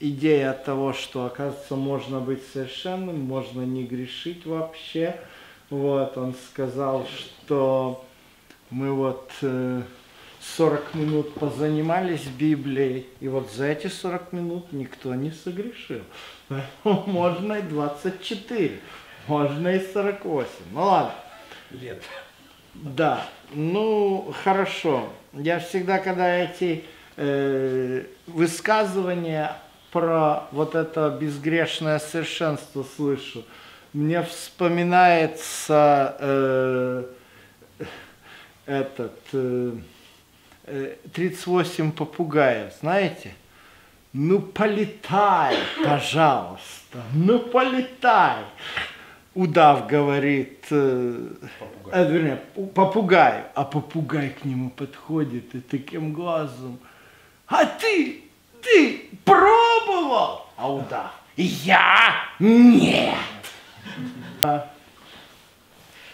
идея того, что, оказывается, можно быть совершенным, можно не грешить вообще. Вот, он сказал, что мы вот э, 40 минут позанимались Библией, и вот за эти 40 минут никто не согрешил. Можно и 24, можно и 48. Ну ладно. Лет. Да, ну хорошо. Я всегда, когда эти э, высказывания про вот это безгрешное совершенство слышу, мне вспоминается э, этот э, э, 38 попугаев, знаете? Ну полетай, пожалуйста, ну полетай. Удав говорит, э, Попугай. э, вернее, попугаю, а попугай к нему подходит и таким глазом, а ты, ты пробовал? А удав, я нет. А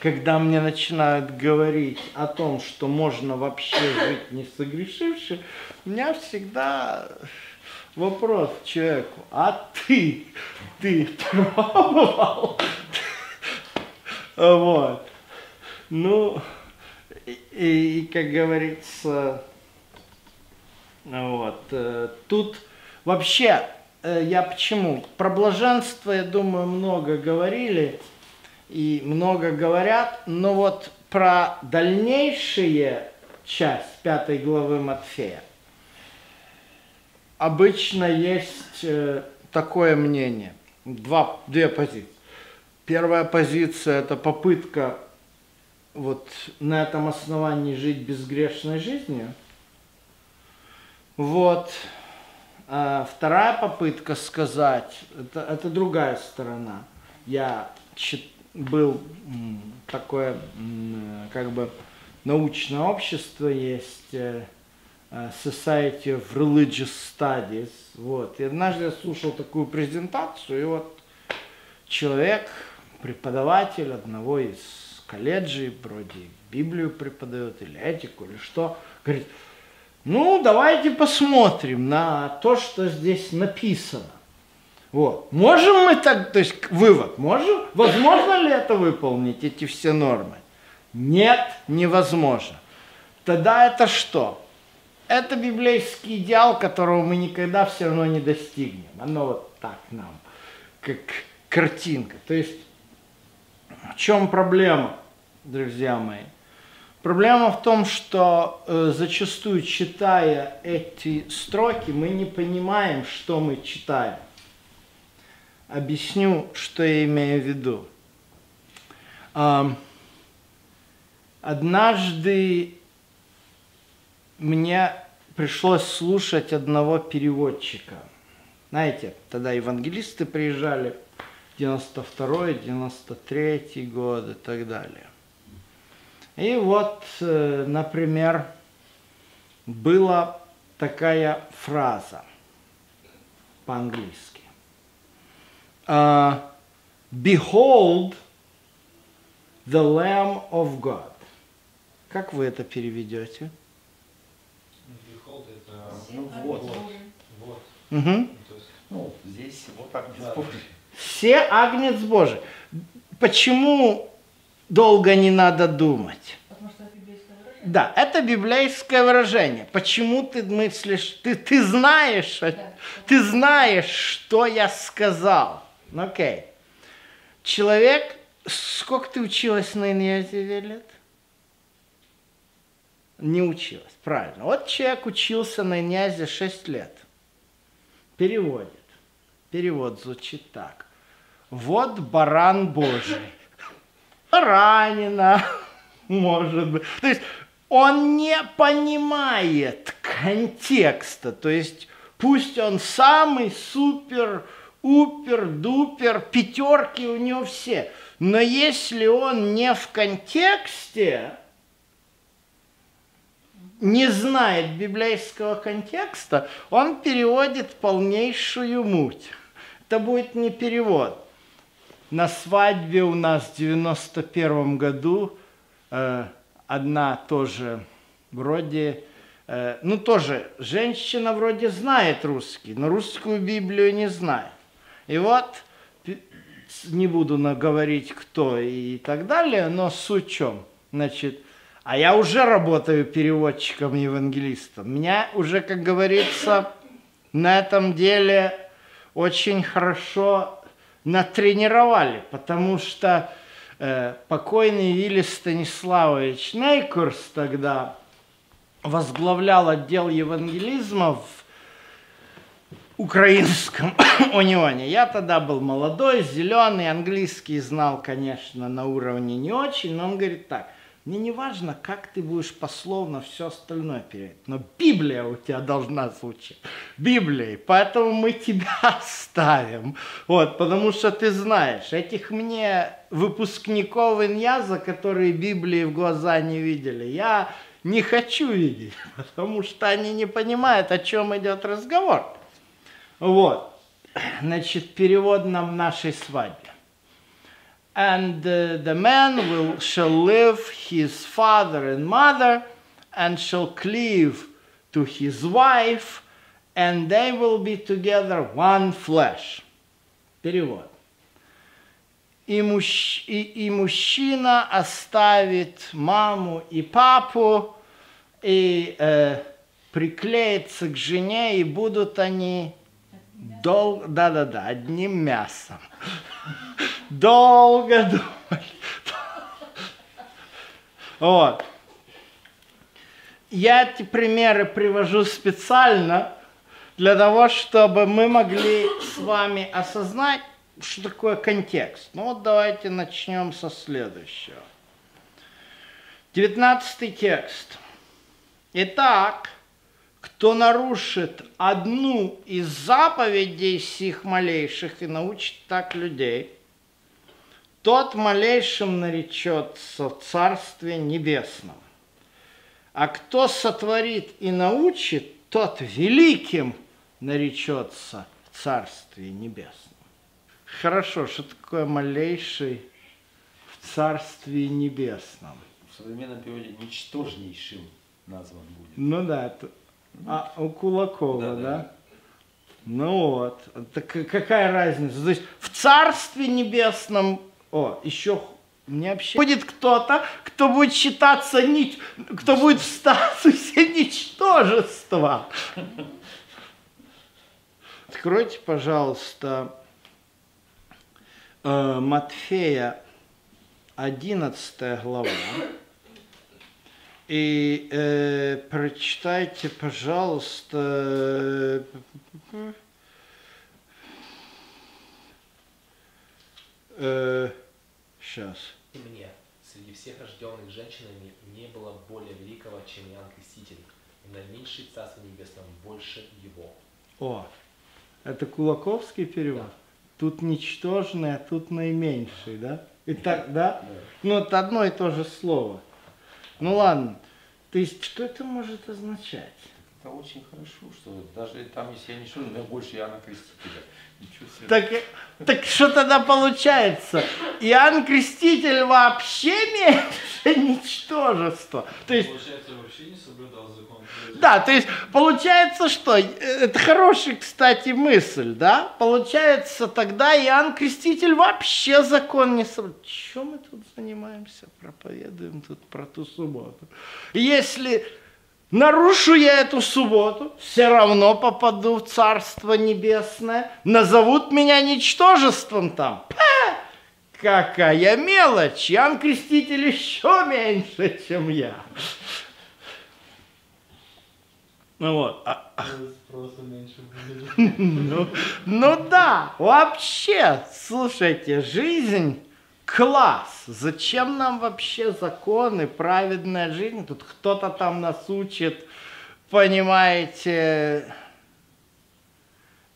Когда мне начинают говорить о том, что можно вообще жить не согрешивши, у меня всегда вопрос человеку, а ты, ты пробовал? Вот. Ну, и, и, как говорится, вот, э, тут вообще, э, я почему? Про блаженство, я думаю, много говорили и много говорят, но вот про дальнейшие часть пятой главы Матфея обычно есть э, такое мнение, два, две позиции. Первая позиция – это попытка вот на этом основании жить безгрешной жизнью. Вот. А вторая попытка сказать, это, это другая сторона. Я был такое, как бы, научное общество есть, э, э, Society of Religious Studies. Вот. И однажды я слушал такую презентацию, и вот человек, преподаватель одного из колледжей, вроде Библию преподает или этику, или что, говорит, ну, давайте посмотрим на то, что здесь написано. Вот. Можем мы так, то есть вывод, можем, возможно ли это выполнить, эти все нормы? Нет, невозможно. Тогда это что? Это библейский идеал, которого мы никогда все равно не достигнем. Оно вот так нам, как картинка. То есть в чем проблема, друзья мои? Проблема в том, что э, зачастую, читая эти строки, мы не понимаем, что мы читаем. Объясню, что я имею в виду. Ам, однажды мне пришлось слушать одного переводчика. Знаете, тогда евангелисты приезжали, 92 93 год и так далее. И вот, э, например, была такая фраза по-английски. А, Behold the Lamb of God. Как вы это переведете? Behold, это Ну вот, вот. Есть ну здесь вот Да. Божий. Все агнец Божий. Почему долго не надо думать? Это. Да, это библейское выражение. Почему ты мыслишь, ты, ты знаешь, Да. ты знаешь, что я сказал. Ну, Окей. Человек, сколько ты училась на инъязеве лет? Не училась, правильно. Вот человек учился на иньязе 6 лет. Переводит. Перевод звучит так. Вот баран Божий. Ранена, может быть. То есть он не понимает контекста. То есть пусть он самый супер, упер, дупер, пятерки у него все. Но если он не в контексте, не знает библейского контекста, он переводит полнейшую муть. Это будет не перевод. На свадьбе у нас в 91 году э, одна тоже вроде Э, ну, тоже, женщина вроде знает русский, но русскую Библию не знает. И вот, не буду говорить кто и так далее, но суть в чем. Значит, а я уже работаю переводчиком евангелистом. Меня уже, как говорится, на этом деле очень хорошо натренировали, потому что э, покойный Вилли Станиславович Нейкурс тогда возглавлял отдел евангелизма в украинском унионе. Я тогда был молодой, зеленый, английский знал, конечно, на уровне не очень, но он говорит так, мне не важно, как ты будешь пословно все остальное переводить, но Библия у тебя должна звучать. Библией. Поэтому мы тебя ставим. Вот, потому что ты знаешь, этих мне выпускников Иньяза, которые Библии в глаза не видели, я не хочу видеть, потому что они не понимают, о чем идет разговор. Вот. Значит, перевод нам нашей свадьбе. And uh, the man will shall leave his father and mother and shall cleave to his wife, and they will be together one flesh. Перевод. И, муж, и, и мужчина оставит маму и папу и э, приклеится к жене, и будут они долго, да-да-да, одним мясом. Долго думали. Вот. Я эти примеры привожу специально для того, чтобы мы могли с вами осознать, что такое контекст. Ну вот давайте начнем со следующего. Девятнадцатый текст. Итак, кто нарушит одну из заповедей сих малейших и научит так людей, тот малейшим наречется в Царстве Небесном. А кто сотворит и научит, тот великим наречется в Царстве Небесном. Хорошо, что такое малейший в Царстве Небесном? В современном переводе ничтожнейшим назван будет. Ну да, а, у Кулакова, да? Да, да? Ну вот, так какая разница? То есть в Царстве Небесном, о, еще не вообще будет кто-то, кто будет считаться, ни, кто будет в статусе ничтожества. Откройте, пожалуйста, э, Матфея 11 глава. И э, прочитайте, пожалуйста, э, сейчас. И мне, среди всех рожденных женщинами, не было более великого, чем Иоанн Креститель, и наименьший в Царстве Небесном больше его. О, это Кулаковский перевод? Да. Тут ничтожный, а тут наименьший, да? И так, да? Ну, это одно и то же слово. Ну ладно. То есть, что это может означать? Это очень хорошо, что даже там, если я не шел, но больше Иоанна Крестителя. Ничего себе. Так, так что тогда получается? Иоанн Креститель вообще меньше ничтожества. То есть, Получается, вообще не соблюдал закон. да, то есть получается что? Э, Это хорошая, кстати, мысль, да? Получается тогда Иоанн Креститель вообще закон не соблюдал. Чем мы тут занимаемся? Проповедуем тут про ту субботу. Если Нарушу я эту субботу, все равно попаду в Царство Небесное. Назовут меня ничтожеством там. Ха! Какая мелочь! Иоанн Креститель еще меньше, чем я. Ну вот. а- а- Просто меньше будет. ну, ну да, вообще, слушайте, жизнь класс. Зачем нам вообще законы, праведная жизнь? Тут кто-то там нас учит, понимаете,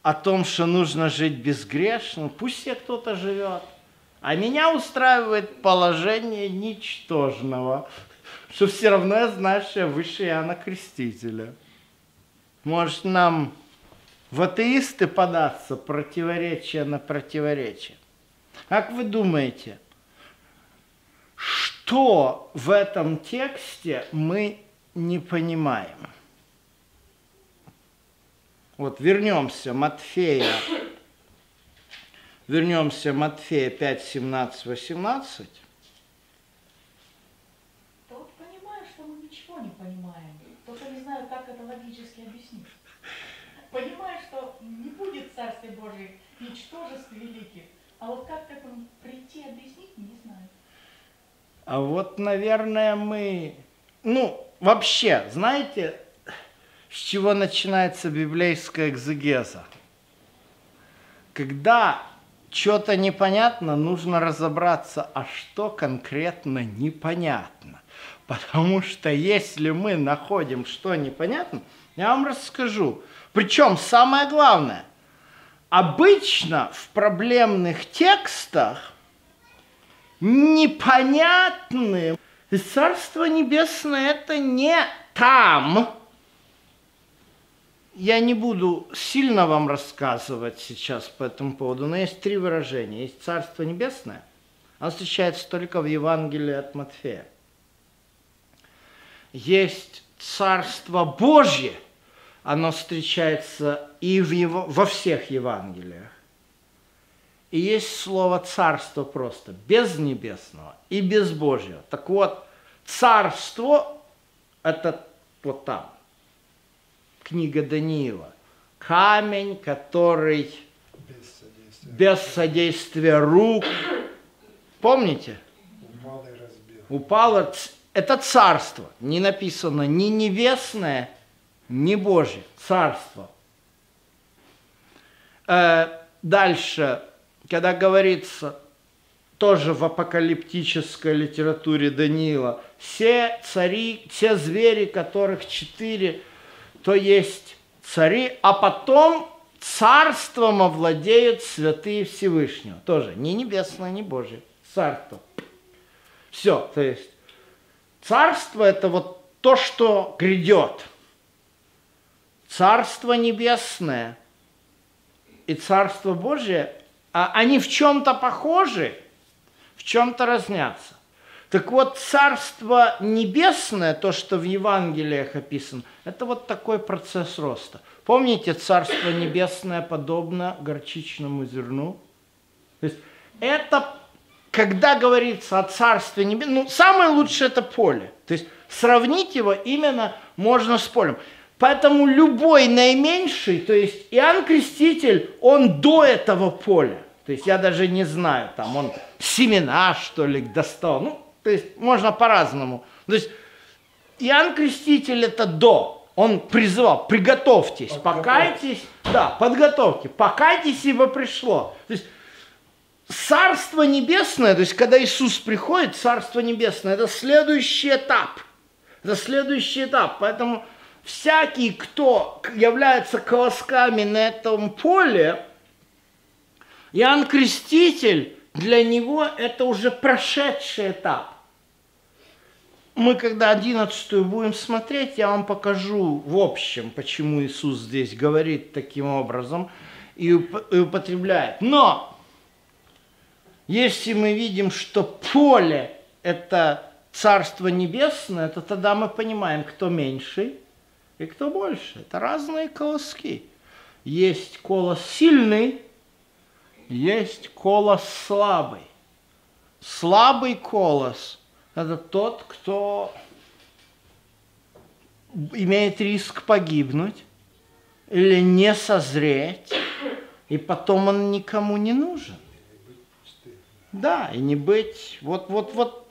о том, что нужно жить безгрешно. Пусть себе кто-то живет. А меня устраивает положение ничтожного, что все равно я знаю, что я выше Иоанна Крестителя. Может, нам в атеисты податься противоречие на противоречие? Как вы думаете, что в этом тексте мы не понимаем? Вот вернемся, Матфея. Вернемся, Матфея 5, 17, 18. Да вот что мы ничего не понимаем. Только не знаю, как это логически объяснить. Понимаю, что не будет Царствия Божие ничтожеств великих. А вот как к этому прийти, объяснить. А вот, наверное, мы... Ну, вообще, знаете, с чего начинается библейская экзегеза? Когда что-то непонятно, нужно разобраться, а что конкретно непонятно. Потому что если мы находим, что непонятно, я вам расскажу. Причем самое главное, обычно в проблемных текстах непонятным. И Царство Небесное это не там. Я не буду сильно вам рассказывать сейчас по этому поводу, но есть три выражения. Есть Царство Небесное, оно встречается только в Евангелии от Матфея. Есть Царство Божье, оно встречается и в его, во всех Евангелиях. И есть слово царство просто, без небесного и без Божьего. Так вот, царство – это вот там, книга Даниила. Камень, который Без содействия. без содействия рук, помните, Упал и разбил. упало, это царство, не написано ни небесное, ни Божье, царство. Э, Дальше, когда говорится, тоже в апокалиптической литературе Даниила, все цари, все звери, которых четыре, то есть цари, а потом царством овладеют святые Всевышнего. Тоже не небесное, не Божье, царство. Все, то есть царство это вот то, что грядет. Царство небесное и Царство Божие, они в чем-то похожи, в чем-то разнятся. Так вот, Царство Небесное, то, что в Евангелиях описано, это вот такой процесс роста. Помните, Царство Небесное подобно горчичному зерну? То есть это, когда говорится о Царстве Небесном, ну, самое лучшее это поле. То есть сравнить его именно можно с полем. Поэтому любой наименьший, то есть Иоанн Креститель, он до этого поля. То есть я даже не знаю, там он семена, что ли, достал. Ну, то есть можно по-разному. То есть Иоанн Креститель это до. Он призывал, приготовьтесь, покайтесь. Да, подготовьте, покайтесь, ибо пришло. То есть Царство Небесное, то есть когда Иисус приходит, Царство Небесное, это следующий этап. Это следующий этап. Поэтому всякий, кто является колосками на этом поле, Иоанн Креститель, для него это уже прошедший этап. Мы когда одиннадцатую будем смотреть, я вам покажу в общем, почему Иисус здесь говорит таким образом и уп- и употребляет. Но если мы видим, что поле – это Царство Небесное, то тогда мы понимаем, кто меньший и кто больше. Это разные колоски. Есть колос сильный, есть колос слабый. Слабый колос – это тот, кто имеет риск погибнуть или не созреть, и потом он никому не нужен. Да, и не быть, вот, вот, вот.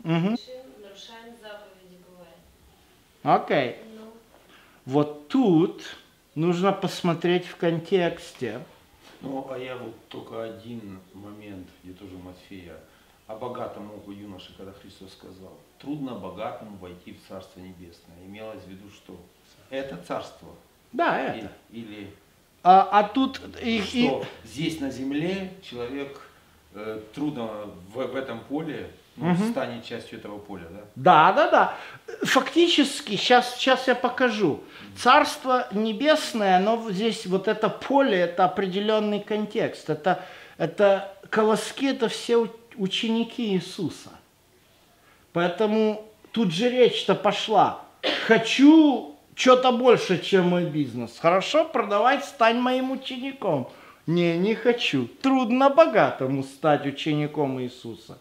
Мгм. Нарушаем заповеди бывает. Окей. Ну, Вот тут нужно посмотреть в контексте. Ну, а я вот только один момент, где тоже Матфея, о богатом уху юноши, когда Христос сказал, трудно богатому войти в Царство Небесное. Имелось в виду, что это царство. Да, И- это. Или А, а тут и, и- что здесь на земле человек э, трудно в, в этом поле ну, Мгм. станет частью этого поля, да? Да, да, да. Фактически, сейчас, сейчас я покажу. Царство небесное, вот здесь, вот это поле, это определенный контекст. Это, это колоски, это все ученики Иисуса. Поэтому тут же речь-то пошла. Хочу что-то больше, чем мой бизнес. Хорошо, продавай, стань моим учеником. Не, не хочу. Трудно богатому стать учеником Иисуса.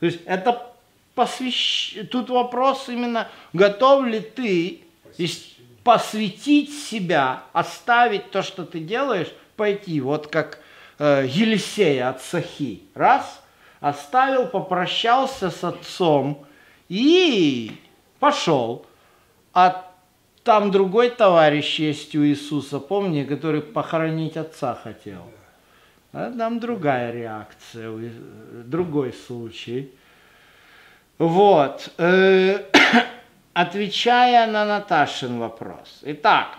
То есть это посвящ... Тут вопрос именно, готов ли ты посвятить себя, оставить то, что ты делаешь, пойти. Вот как э, Елисея от Сахи. Раз, оставил, попрощался с отцом и пошел. А там другой товарищ есть у Иисуса, помни, который похоронить отца хотел. А там другая реакция, другой случай. Вот. э, Отвечая на Наташин вопрос. Итак,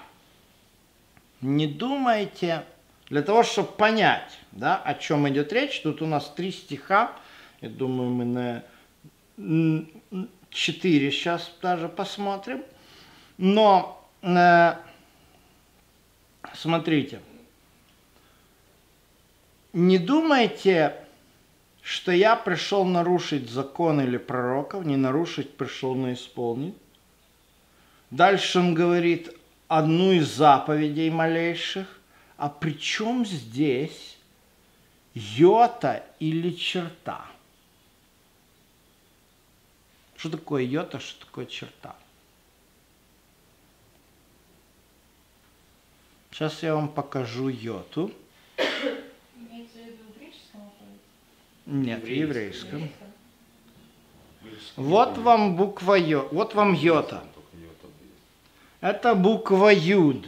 не думайте, для того, чтобы понять, да, о чем идет речь, тут у нас три стиха, я думаю, мы на четыре сейчас даже посмотрим. Но э, смотрите, не думайте, что я пришел нарушить закон или пророков, не нарушить пришел, но исполнить. Дальше он говорит одну из заповедей малейших. А при чем здесь йота или черта? Что такое йота, что такое черта? Сейчас я вам покажу йоту. Имеется в виду в греческом алфавите? Нет, в Еврейском. Вот вам буква Ё, вот вам йота. Это буква Юд.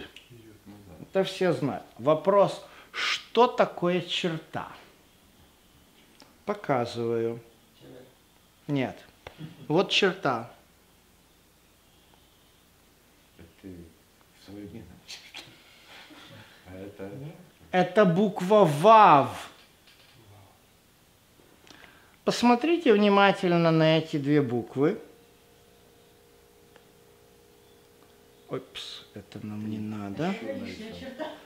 Это все знают. Вопрос, что такое черта? Показываю. Нет. Вот черта. Это буква ВАВ. Посмотрите внимательно на эти две буквы. Опс, это нам не надо.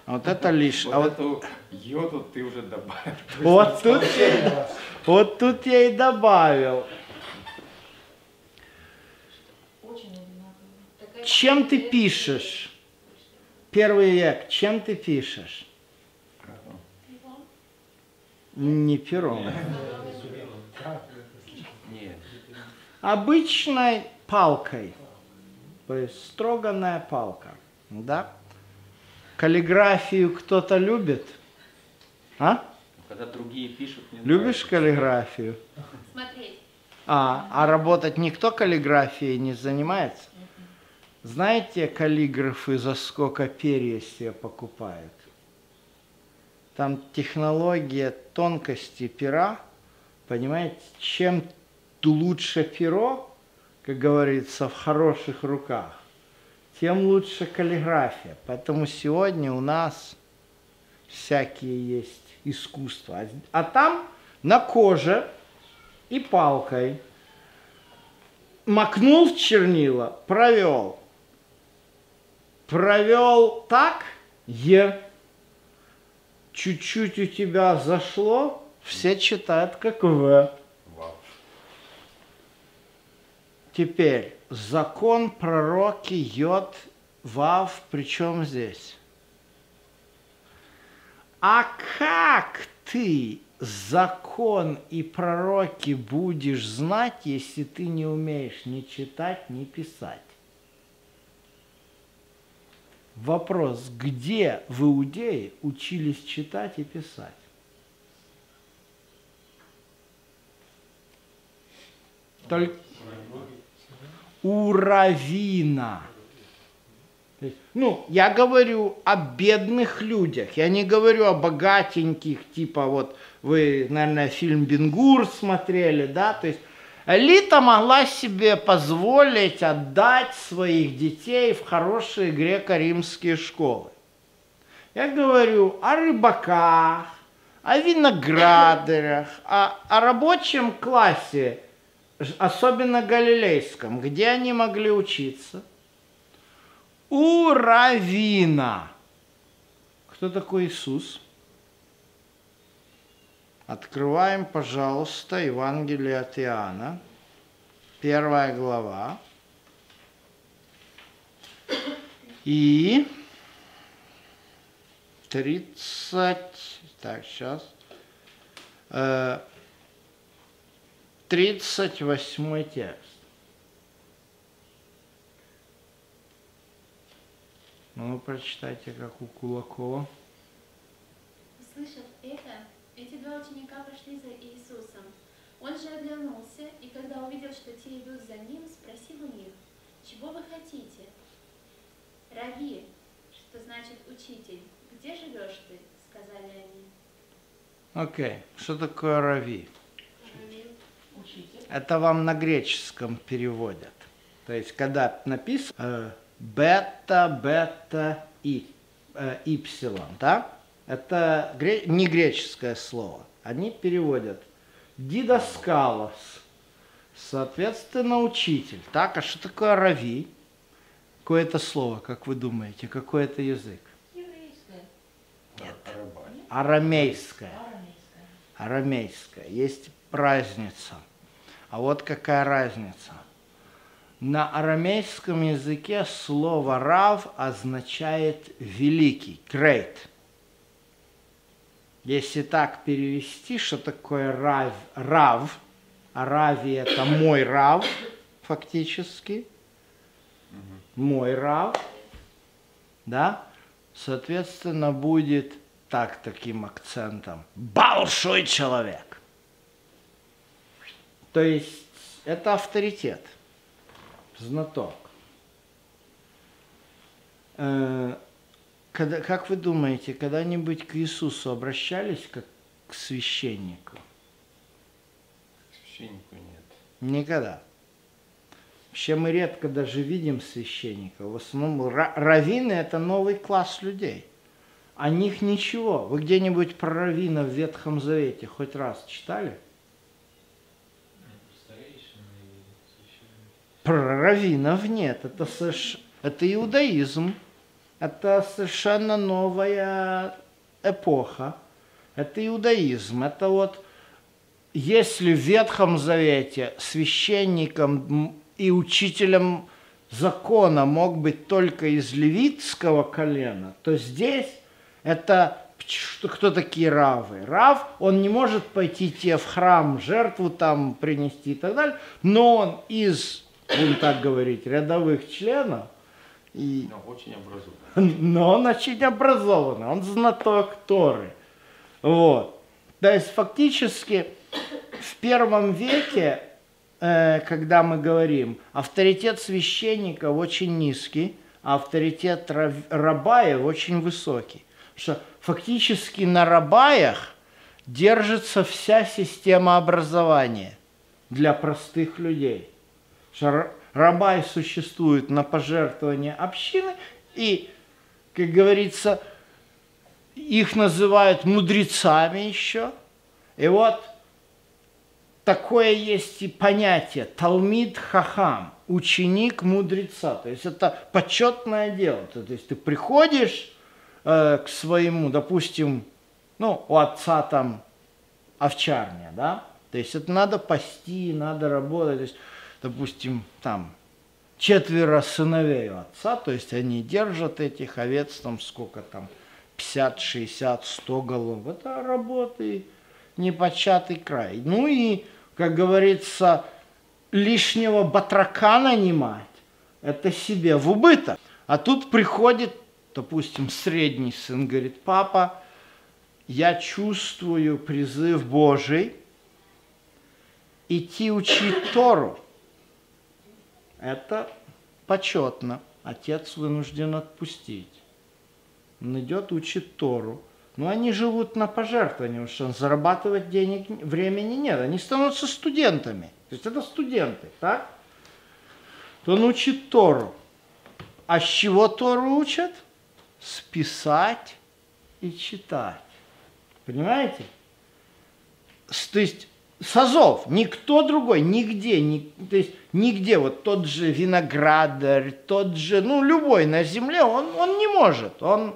А вот это лишь. А вот вот, эту йоду ты уже добавил. вот тут, я- вот тут я и добавил. Чем ты пишешь? Первый век. Чем ты пишешь? Не пером. Нет. Обычной палкой. То есть строганная палка. Да? Каллиграфию кто-то любит? А? Когда другие пишут, мне Любишь нравится. каллиграфию? Смотреть. А, а работать никто каллиграфией не занимается? Знаете, каллиграфы за сколько перья себе покупают? Там технология тонкости пера, понимаете, чем лучше перо, как говорится, в хороших руках, тем лучше каллиграфия. Поэтому сегодня у нас всякие есть искусства. А- А там на коже и палкой макнул в чернила, провел. Провел так, е. Чуть-чуть у тебя зашло, все читают как в. Вау. Теперь закон пророки йод вав, причем здесь? А как ты закон и пророки будешь знать, если ты не умеешь ни читать, ни писать? Вопрос, где в Иудее учились читать и писать? Только у равина. То есть, Ну, я говорю о бедных людях, я не говорю о богатеньких, типа вот вы, наверное, фильм Бенгур смотрели, да, то есть элита могла себе позволить отдать своих детей в хорошие греко-римские школы. Я говорю о рыбаках, о виноградарях, о, о рабочем классе, особенно галилейском, где они могли учиться. У равина. Кто такой Иисус? Открываем, пожалуйста, Евангелие от Иоанна, первая глава. И 30, так, сейчас. 38 текст. Ну, прочитайте, как у Кулакова. Услышав это, эти два ученика пошли за Иисусом. Он же оглянулся, и когда увидел, что те идут за ним, спросил у них, «Чего вы хотите?» «Рави», что значит «учитель», «Где живешь ты?» — сказали они. Окей, что такое рави? Это вам на греческом переводят. То есть, когда написано э, бета, бета, и, э, ипсилон, да? Это гре- не греческое слово. Они переводят дидоскалос, соответственно, учитель. Так, а что такое рави? Какое это слово, как вы думаете? Какой это язык? Еврейская. Нет. Арамейское. Арамейская. арамейское. Есть разница. А вот какая разница. На арамейском языке слово «рав» означает «великий», «great». Если так перевести, что такое рав, рав Аравия – это мой рав, фактически, мой рав, да, соответственно, будет так, таким акцентом. Большой человек. То есть это авторитет, знаток. Э, когда, как вы думаете, когда-нибудь к Иисусу обращались как к священнику? Священнику нет. Никогда. Вообще мы редко даже видим священников. В основном ра- раввины – это новый класс людей. О них ничего. Вы где-нибудь про раввина в Ветхом Завете хоть раз читали? Старейшины и священники. Про раввинов нет. Это, соверш- это иудаизм. Это совершенно новая эпоха. Это иудаизм. Это вот если в Ветхом Завете священником и учителем закона мог быть только из левитского колена, то здесь это что, кто такие равы? Рав, он не может пойти тебе в храм, жертву там принести и так далее, но он из, будем так говорить, рядовых членов, и, Но очень образованный. но он очень образованный, он знаток Торы. Вот. То есть фактически в первом веке, э, когда мы говорим, авторитет священников очень низкий, а авторитет рабаев очень высокий. Что фактически на рабаях держится вся система образования для простых людей. Рабай существует на пожертвование общины, и, как говорится, их называют мудрецами еще. И вот такое есть и понятие Талмид Хахам, ученик мудреца. То есть это почетное дело. То есть ты приходишь э, к своему, допустим, ну, у отца там овчарня, да? То есть это надо пасти, надо работать. То есть, допустим, там четверо сыновей отца, то есть они держат этих овец там сколько там, 50, 60, 100 голов. Это работы непочатый край. Ну и, как говорится, лишнего батрака нанимать, это себе в убыток. А тут приходит, допустим, средний сын, говорит, папа, я чувствую призыв Божий идти учить Тору. Это почетно. Отец вынужден отпустить. Он идет, учит Тору. Но они живут на пожертвования, потому что зарабатывать денег времени нет. Они становятся студентами. То есть это студенты, так? То он учит Тору. А с чего Тору учат? Списать и читать. Понимаете? То есть с азов, никто другой, нигде, ни- то есть нигде, вот тот же виноградарь, тот же, ну, любой на земле, он, он не может, он,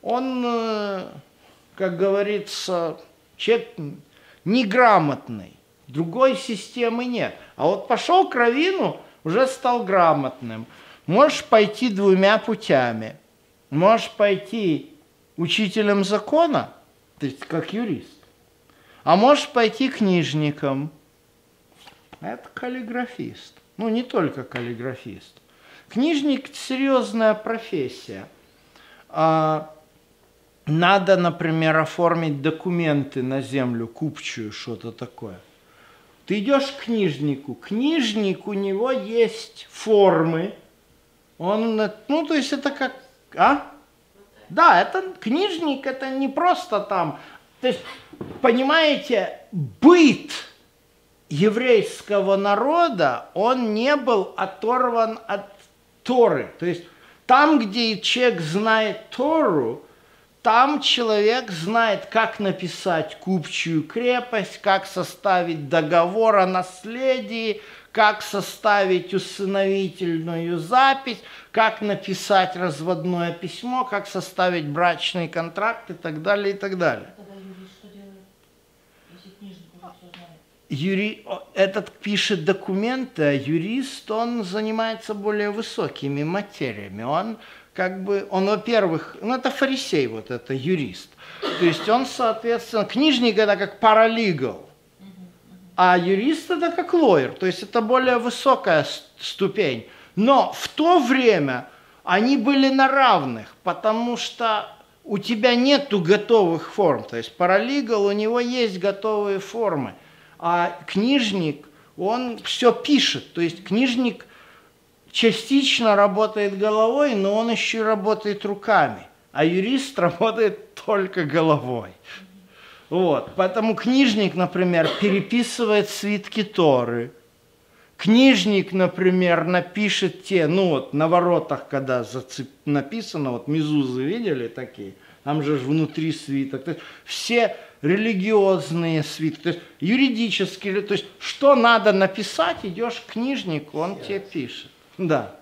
он, э, как говорится, человек неграмотный, другой системы нет. А вот пошел к Равину, уже стал грамотным. Можешь пойти двумя путями. Можешь пойти учителем закона, то есть как юрист. А можешь пойти книжником. Это каллиграфист. Ну, не только каллиграфист. Книжник – серьезная профессия. А, надо, например, оформить документы на землю, купчую, что-то такое. Ты идешь к книжнику. Книжник, у него есть формы. Он, ну, то есть это как... А? Да, это книжник, это не просто там. То есть, понимаете, быт еврейского народа, он не был оторван от Торы. То есть, там, где человек знает Тору, там человек знает, как написать купчую крепость, как составить договор о наследии, как составить усыновительную запись, как написать разводное письмо, как составить брачный контракт и так далее, и так далее. Тогда юрист что делает, если книжник уже все знает? Юри... Этот пишет документы, а юрист, он занимается более высокими материями. Он как бы, он, во-первых, ну это фарисей, вот это юрист. То есть он, соответственно, книжник это как паралигал, а юрист это как лоер, то есть это более высокая ступень. Но в то время они были на равных, потому что у тебя нету готовых форм. То есть паралигал, у него есть готовые формы. А книжник, он все пишет. То есть книжник – частично работает головой, но он еще и работает руками. А юрист работает только головой. Вот. Поэтому книжник, например, переписывает свитки Торы. Книжник, например, напишет те, ну вот на воротах, когда зацеп... написано, вот мезузы видели такие, там же внутри свиток. Все религиозные свитки, то есть юридические, то есть что надо написать, идешь к книжнику, он тебе пишет. Да.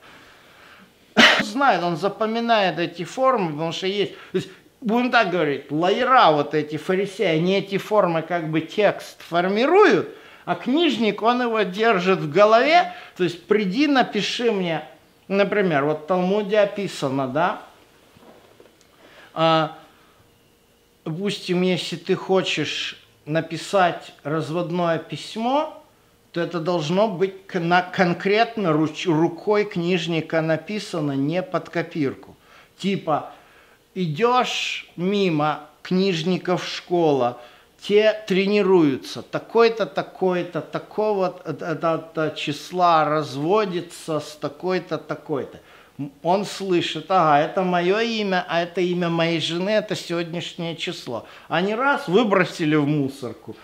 Он знает, он запоминает эти формы, потому что есть... То есть, будем так говорить, лайера вот эти фарисеи, они эти формы как бы текст формируют, а книжник, он его держит в голове, то есть приди, напиши мне, например, вот в Талмуде описано, да, а, допустим, если ты хочешь написать разводное письмо, то это должно быть конкретно рукой книжника написано, не под копирку. Типа, идешь мимо книжников школа, те тренируются, такой-то, такой-то, такого-то числа разводится с такой-то, такой-то. Он слышит, ага, это мое имя, а это имя моей жены, это сегодняшнее число. Они раз выбросили в мусорку,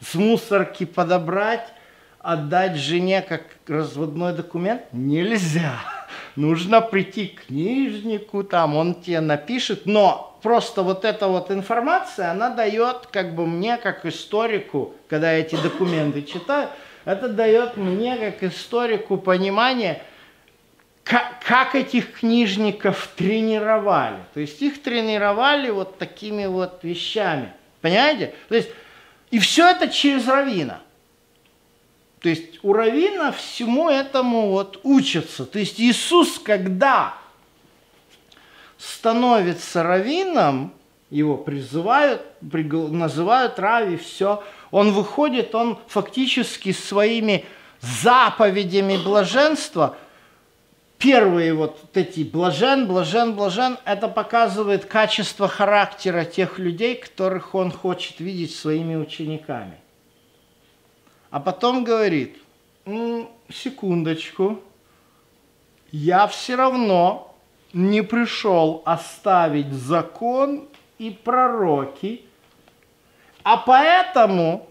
с мусорки подобрать, отдать жене как разводной документ нельзя. Нужно прийти к книжнику, там он тебе напишет, но просто вот эта вот информация, она дает как бы мне, как историку, когда я эти документы читаю, это дает мне, как историку, понимание, как, этих книжников тренировали. То есть их тренировали вот такими вот вещами. Понимаете? То есть, и все это через равина. То есть у равина всему этому вот учатся. То есть Иисус, когда становится раввином, его призывают, называют рави, все, он выходит, он фактически своими заповедями блаженства, первые вот эти блажен, блажен, блажен, это показывает качество характера тех людей, которых он хочет видеть своими учениками. А потом говорит, ну, секундочку, я все равно не пришел оставить закон и пророки, а поэтому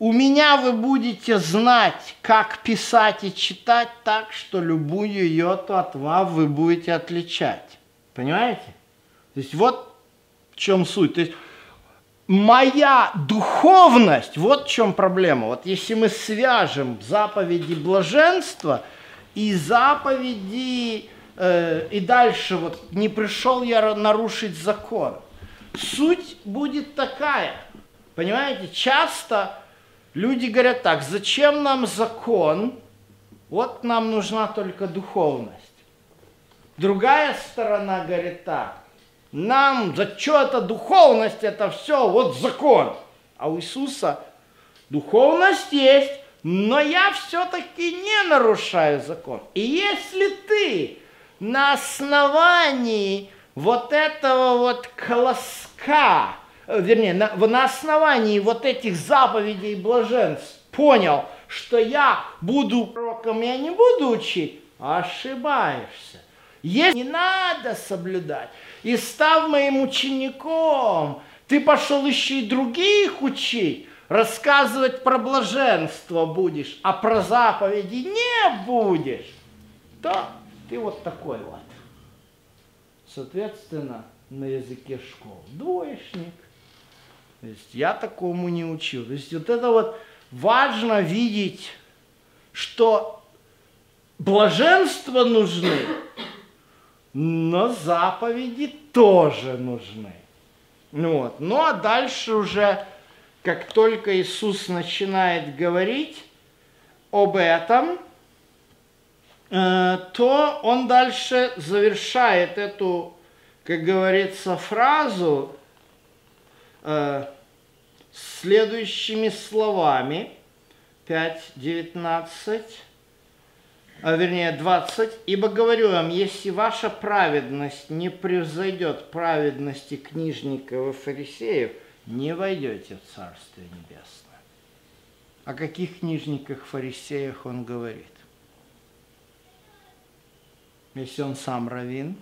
у меня вы будете знать, как писать и читать так, что любую йоту от вас вы будете отличать. Понимаете? То есть вот в чем суть. То есть моя духовность, вот в чем проблема. Вот если мы свяжем заповеди блаженства и заповеди, э, и дальше вот не пришел я нарушить закон, суть будет такая. Понимаете, часто люди говорят так, зачем нам закон, вот нам нужна только духовность. Другая сторона говорит так. Нам за что это духовность, это все, вот закон. А у Иисуса духовность есть, но я все-таки не нарушаю закон. И если ты на основании вот этого вот колоска, вернее, на, на основании вот этих заповедей блаженств понял, что я буду пророком, я не буду учить, ошибаешься. Если не надо соблюдать, и став моим учеником, ты пошел еще и других учить, рассказывать про блаженство будешь, а про заповеди не будешь, то ты вот такой вот. Соответственно, на языке школ. Двоечник. То есть я такому не учил. То есть вот это вот важно видеть, что блаженство нужны, но заповеди тоже нужны. Ну, вот. ну а дальше уже, как только Иисус начинает говорить об этом, э, то он дальше завершает эту, как говорится, фразу э, следующими словами. 5.19 а вернее 20, «Ибо говорю вам, если ваша праведность не превзойдет праведности книжников и фарисеев, не войдете в Царствие Небесное». О каких книжниках, фарисеях он говорит? Если он сам равин,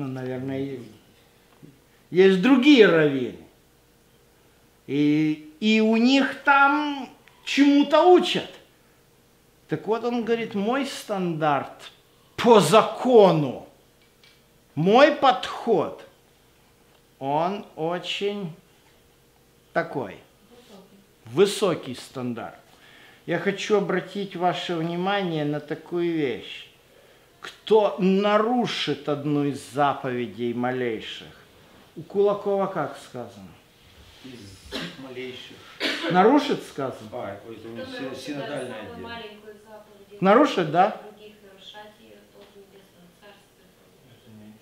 ну, наверное, есть другие раввины. И, и у них там чему-то учат. Так вот он говорит, мой стандарт по закону, мой подход, он очень такой, высокий стандарт. Я хочу обратить ваше внимание на такую вещь. Кто нарушит одну из заповедей малейших, у Кулакова как сказано? Из малейших. Нарушит сказано? А, это у меня Кто си- нарушит да? Других нарушать ее, тот в небесном царстве. Это не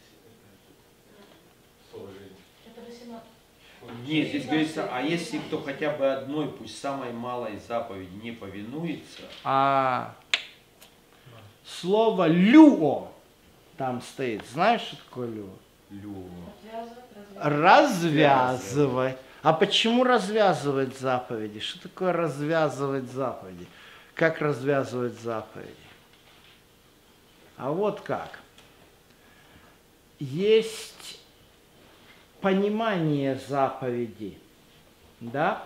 слово жизни. Это 18. Нет, здесь говорится, а если кто хотя бы одной, пусть самой малой заповеди не повинуется, А слово люо там стоит. Знаешь, что такое люо? лю. Развязывать, развязывать. Развязывать. А почему развязывать заповеди? Что такое развязывать заповеди? Как развязывать заповеди? А вот как. Есть понимание заповеди, да?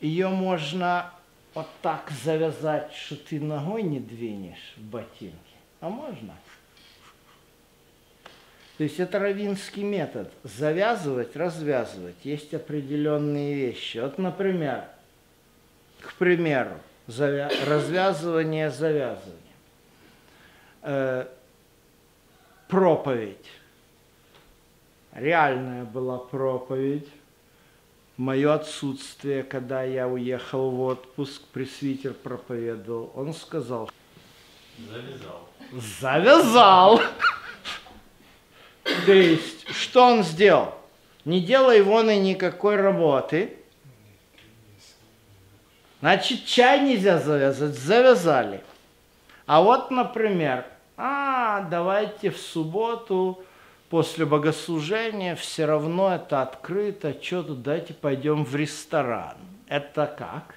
Ее можно вот так завязать, что ты ногой не двинешь в ботинке. А можно? То есть это равинский метод. Завязывать, развязывать. Есть определенные вещи. Вот, например, к примеру, завя- развязывание, завязывание. Э, проповедь. Реальная была проповедь. Мое отсутствие, когда я уехал в отпуск, пресвитер проповедовал. Он сказал, Завязал. завязал. То есть, что он сделал? Не делай вон и никакой работы. Значит, чай нельзя завязать. Завязали. А вот, например, а, давайте в субботу после богослужения все равно это открыто, что тут, давайте пойдем в ресторан. Это как?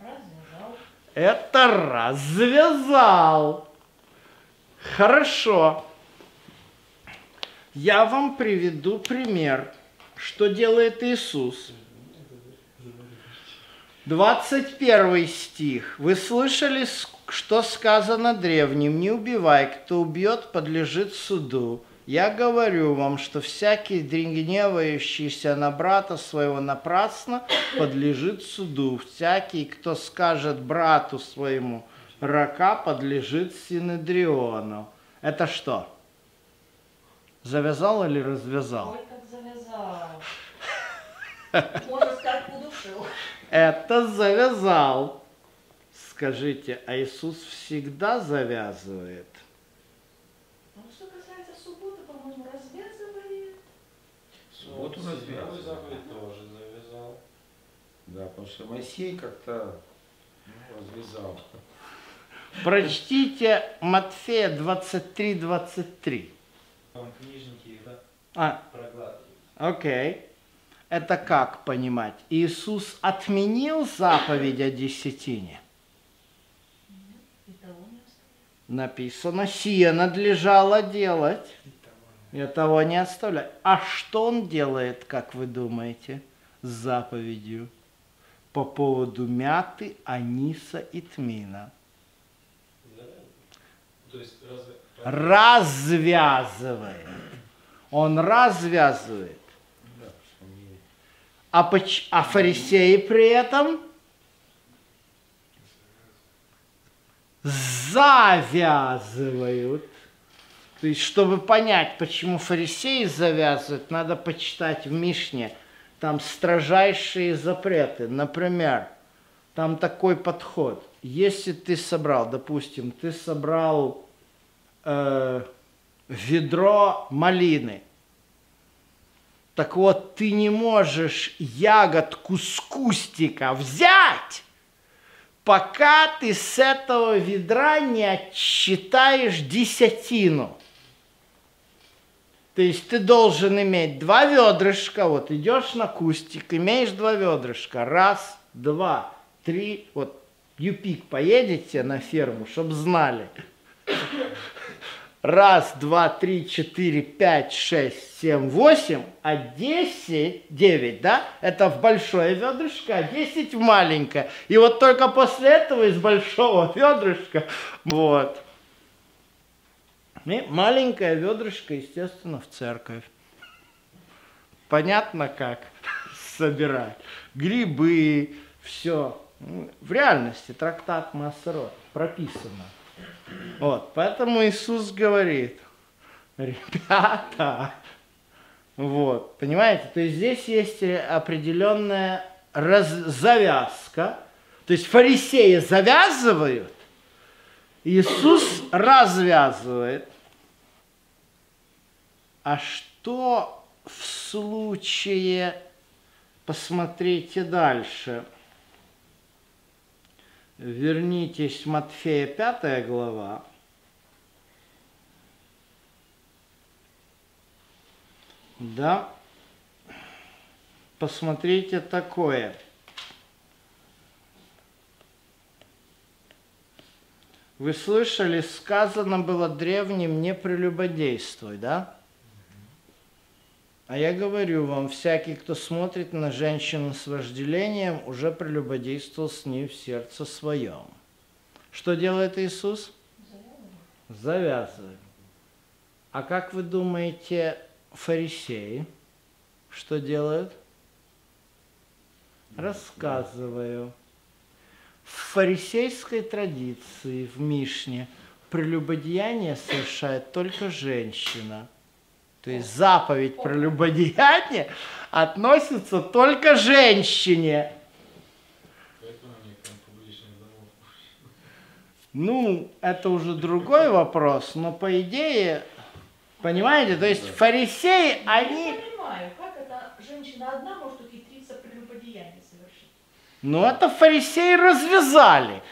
Развязал. Это развязал. Хорошо. Я вам приведу пример, что делает Иисус. 21 стих. Вы слышали, что сказано древним, не убивай, кто убьет, подлежит суду. Я говорю вам, что всякий гневающийся на брата своего напрасно подлежит суду. Всякий, кто скажет брату своему рака, подлежит синедриону. Это что? Завязал или развязал? Ой, как завязал. Можно сказать, удушил. Это завязал. Скажите, а Иисус всегда завязывает? Ну, что касается субботы, по-моему, развязывает. В субботу Седьмую развязывал. заповедь тоже завязал. Да, потому что Моисей как-то ну, развязал. Прочтите Матфея 23-23. Вам книжники их, да, А, окей. Это как понимать? Иисус отменил заповедь о десятине? И того не оставляет. Написано, сие надлежало делать. И того И того не оставлять. А что он делает, как вы думаете, с заповедью по поводу мяты, аниса и тмина? Есть разве... Развязывает. Он развязывает. Да, А, поч- а фарисеи при этом завязывают. То есть, чтобы понять, почему фарисеи завязывают, надо почитать в Мишне. Там строжайшие запреты. Например, там такой подход. Если ты собрал, допустим, ты собрал э, ведро малины, так вот, ты не можешь ягодку с кустика взять, пока ты с этого ведра не отсчитаешь десятину. То есть ты должен иметь два ведрышка, вот идешь на кустик, имеешь два ведрышка, раз, два, три, вот Юпик поедете на ферму, чтобы знали. Раз, два, три, четыре, пять, шесть, семь, восемь, а десять, девять, да? Это в большое ведрышко, а десять в маленькое. И вот только после этого из большого ведрышка, вот. И маленькое ведрышко, естественно, в церковь. Понятно как собирать. Грибы, все. В реальности трактат Массерот прописано. Вот, поэтому Иисус говорит, ребята, вот, понимаете, то есть здесь есть определенная раз- завязка, то есть фарисеи завязывают, Иисус развязывает. А что в случае, посмотрите дальше, вернитесь в Матфея 5 глава, да, посмотрите такое. Вы слышали, сказано было древним, не прелюбодействуй, да? А я говорю вам, всякий, кто смотрит на женщину с вожделением, уже прелюбодействовал с ней в сердце своем. Что делает Иисус? Завязывает. А как вы думаете, фарисеи что делают? Рассказываю. В фарисейской традиции, в Мишне, прелюбодеяние совершает только женщина. То есть заповедь прелюбодеяния относится только женщине. Ну, это уже другой вопрос, но по идее, понимаете, то есть фарисеи, Я они... не понимаю, как это женщина одна может ухитриться прелюбодеяние совершить. Ну, это фарисеи развязали.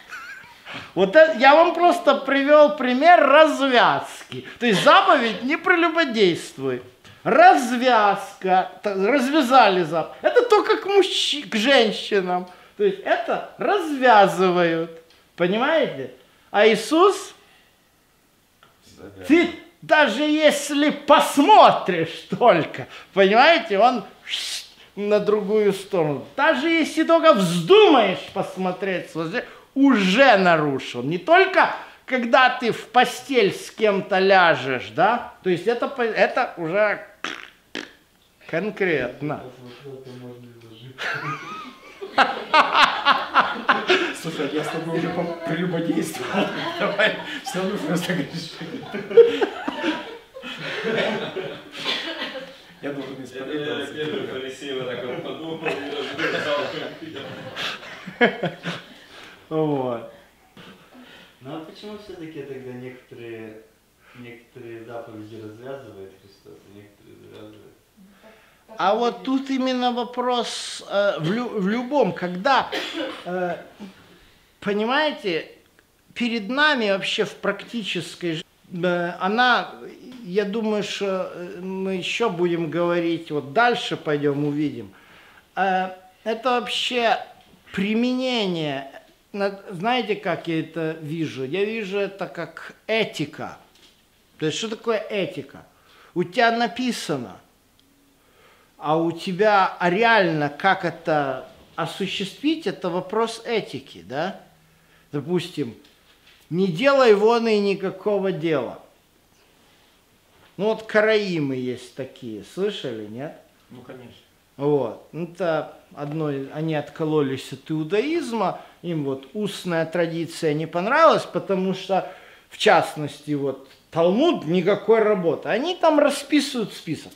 Вот это, я вам просто привел пример развязки. То есть заповедь не прелюбодействуй. Развязка. Развязали заповедь. Это только к, мужчи, к женщинам. То есть это развязывают. Понимаете? А Иисус, ты даже если посмотришь только, понимаете, он на другую сторону. Даже если только вздумаешь посмотреть, уже нарушил. Не только когда ты в постель с кем-то ляжешь, да, то есть это, по- это уже конкретно. Слушай, я с тобой уже по- прелюбодействовал. Давай, все равно просто греши. Я должен исповедоваться. первый фарисей вот так подумал и развязал. Вот. все-таки тогда некоторые, некоторые заповеди развязывает Христос, а некоторые завязывает? Так А и вот будет. Тут именно вопрос э, в, лю- в любом, когда, э, понимаете, перед нами вообще в практической жи- э, она, я думаю, что э, мы еще будем говорить, вот дальше пойдем увидим, Э, это вообще применение, на- знаете, как я это вижу? Я вижу это как этика. То есть, что такое этика? У тебя написано – а у тебя а реально как это осуществить, это вопрос этики, да? Допустим, не делай вон и никакого дела. Ну вот караимы есть такие, слышали, нет? Ну, конечно. Вот. Это одно, они откололись от иудаизма, им вот устная традиция не понравилась, потому что, в частности, вот Талмуд никакой работы. Они там расписывают список.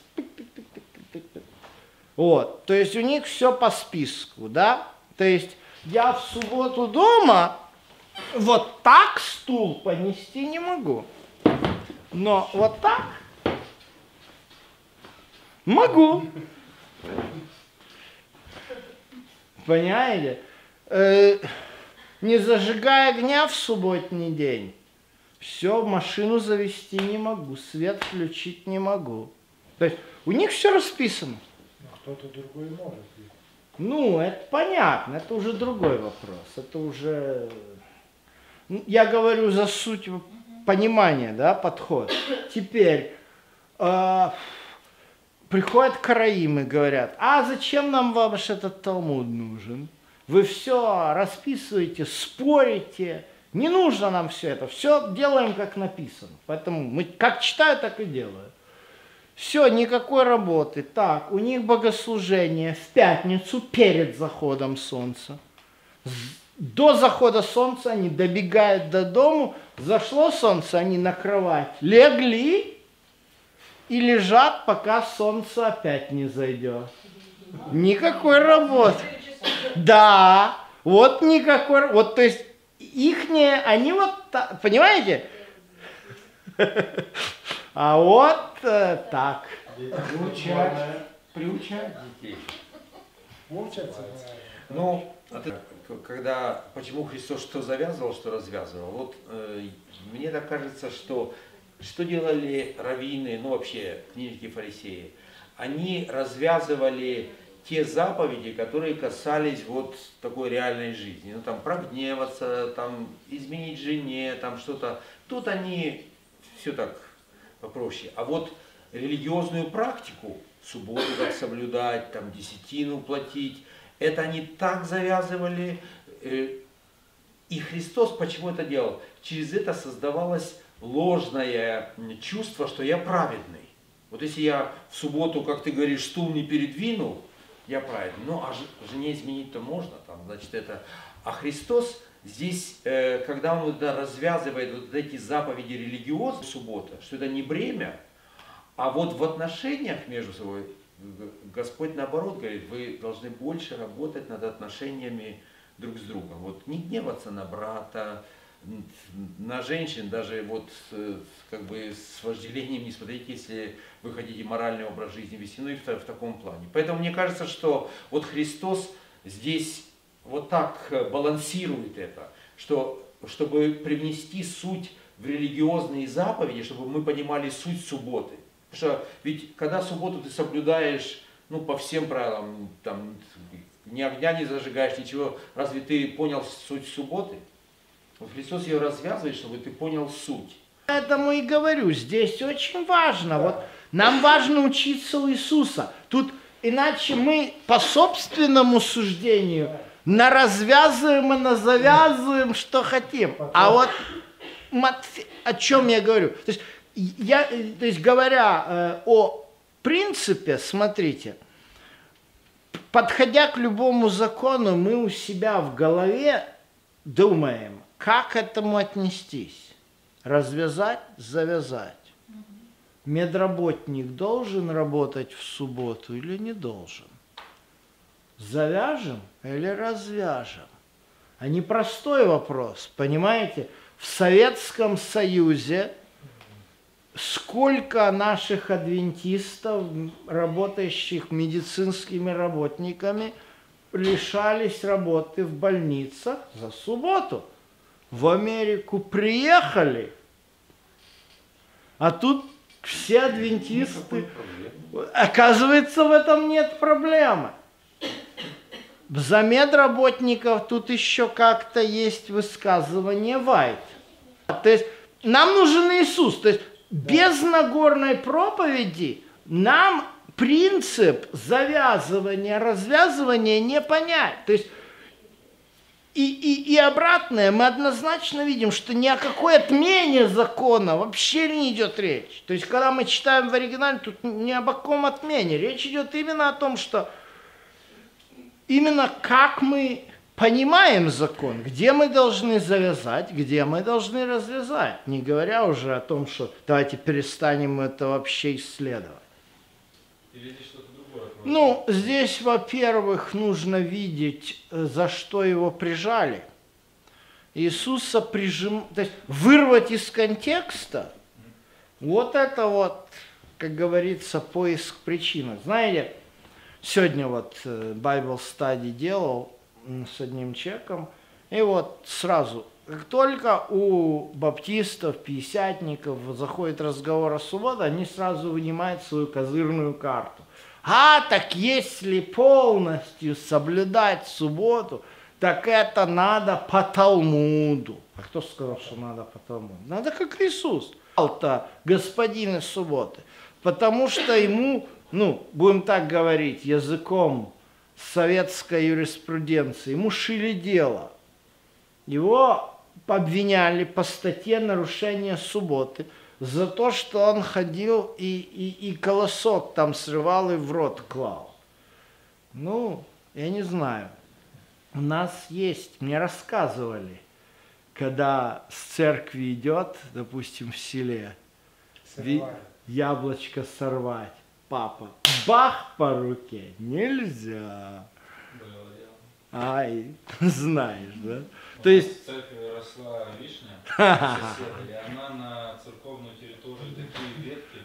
Вот, то есть у них все по списку, да? То есть я в субботу дома вот так стул понести не могу. Но вот так могу. Понимаете? Э, не зажигая огня в субботний день, все, машину завести не могу, свет включить не могу. То есть у них все расписано. Кто-то другой может. ведь. Ну, это понятно, это уже другой вопрос. Это уже... Ну, Я говорю за суть понимания, да, подход. Теперь э, приходят караимы говорят, а зачем нам ваш этот Талмуд нужен? Вы все расписываете, спорите. Не нужно нам все это. Все делаем, как написано. Поэтому мы как читаю, так и делаю. Все, никакой работы. Так, у них богослужение в пятницу перед заходом солнца. До захода солнца они добегают до дому, зашло солнце, они на кровать легли и лежат, пока солнце опять не зайдет. Никакой работы. Да, вот никакой, вот то есть ихние, они вот, понимаете? А вот э, так. Приучать, приучать детей. Учатся. Ну, а когда, почему Христос что завязывал, что развязывал? Вот э, мне так кажется, что что делали раввины, ну вообще книжники фарисеи? Они развязывали те заповеди, которые касались вот такой реальной жизни. Ну там прогневаться, там изменить жене, там что-то. Тут они все так попроще. А вот религиозную практику, субботу как соблюдать, там десятину платить, это они так завязывали. э, И Христос почему это делал? Через это создавалось ложное чувство, что я праведный. Вот если я в субботу, как ты говоришь, стул не передвинул, я праведный. Ну, а жене изменить-то можно, там, значит, это... А Христос здесь, э, когда Он развязывает вот эти заповеди религиозной субботы, что это не бремя, а вот в отношениях между собой Господь наоборот говорит, вы должны больше работать над отношениями друг с другом. Вот не гневаться на брата, на женщин, даже вот э, как бы с вожделением не смотреть, если вы хотите моральный образ жизни вести, ну и в, в таком плане. Поэтому мне кажется, что вот Христос здесь вот так э, балансирует это, что чтобы привнести суть в религиозные заповеди, чтобы мы понимали суть субботы. Потому что ведь когда субботу ты соблюдаешь, ну, по всем правилам, там, ни огня не зажигаешь, ничего, разве ты понял суть субботы? Вот Христос ее развязывает, чтобы ты понял суть. Поэтому и говорю, здесь очень важно. Вот нам важно учиться у Иисуса. Тут иначе мы по собственному суждению на развязываем и на завязываем, что хотим. А вот Матфе- о чем я говорю? То есть, я, то есть говоря э, о принципе, смотрите, подходя к любому закону, мы у себя в голове думаем, как к этому отнестись. Развязать, завязать. Медработник должен работать в субботу или не должен? Завяжем или развяжем? А непростой вопрос, понимаете? в Советском Союзе сколько наших адвентистов, работающих медицинскими работниками, лишались работы в больницах за субботу. В Америку приехали, а тут все адвентисты... Оказывается, в этом нет проблемы. За медработников тут еще как-то есть высказывание Вайт. То есть нам нужен Иисус. То есть без Нагорной проповеди нам принцип завязывания, развязывания не понять. То есть и, и, и обратное, мы однозначно видим, что ни о какой отмене закона вообще не идет речь. То есть, когда мы читаем в оригинале, тут не об каком отмене. Речь идет именно о том, что именно как мы понимаем закон, где мы должны завязать, где мы должны развязать, не говоря уже о том, что давайте перестанем это вообще исследовать. Или здесь что-то другое? Ну, здесь, во-первых, нужно видеть, э, за что его прижали. Иисуса прижим... То есть вырвать из контекста, вот это вот, как говорится, поиск причины. Знаете, сегодня вот э, Bible Study делал с одним человеком, и вот сразу, как только у баптистов, пятидесятников заходит разговор о субботе, они сразу вынимают свою козырную карту. А, так если полностью соблюдать субботу, так это надо по Талмуду. А кто сказал, что надо по Талмуду? Надо как Иисус. Это господин из субботы. Потому что ему, ну, будем так говорить, языком советской юриспруденции, ему шили дело. Его обвиняли по статье нарушения субботы за то, что он ходил и, и, и колосок там срывал и в рот клал. Ну, я не знаю. У нас есть, мне рассказывали, когда с церкви идет, допустим, в селе, Сорвали. яблочко сорвать, папа, бах по руке, нельзя. Было. Ай, знаешь, да? У То есть- В церкви росла вишня, соседа, и она на церковную территорию такие ветки,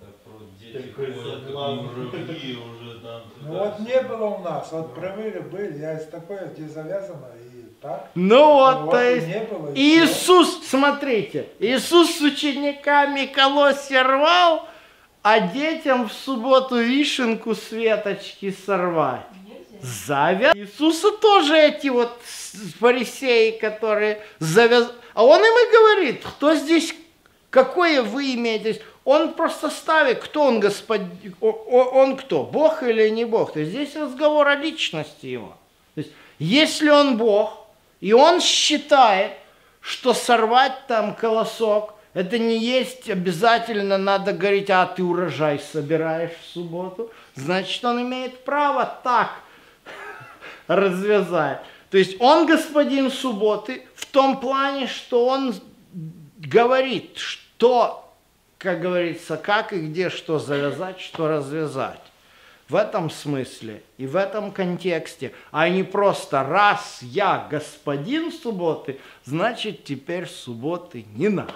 да, про дети Такой ходят, как заглавный. муравьи уже там. Ну вот не было у нас, вот провели были, я из такое, где завязано и так. Ну вот, Ну, то есть. Иисус, смотрите, Иисус с учениками колосья рвал, а детям в субботу вишенку с веточки сорвать. Завяз. Иисуса тоже эти вот фарисеи, которые завяз... А он им и говорит, кто здесь, какое вы имеете. Он просто ставит, кто он, господин, он кто, Бог или не Бог. То есть здесь разговор о личности его. То есть если он Бог, и он считает, что сорвать там колосок, это не есть обязательно надо говорить, а ты урожай собираешь в субботу, значит он имеет право так развязать. То есть он господин субботы в том плане, что он говорит, что, как говорится, как и где что завязать, что развязать. В этом смысле и в этом контексте, а не просто раз я господин субботы, значит теперь субботы не надо.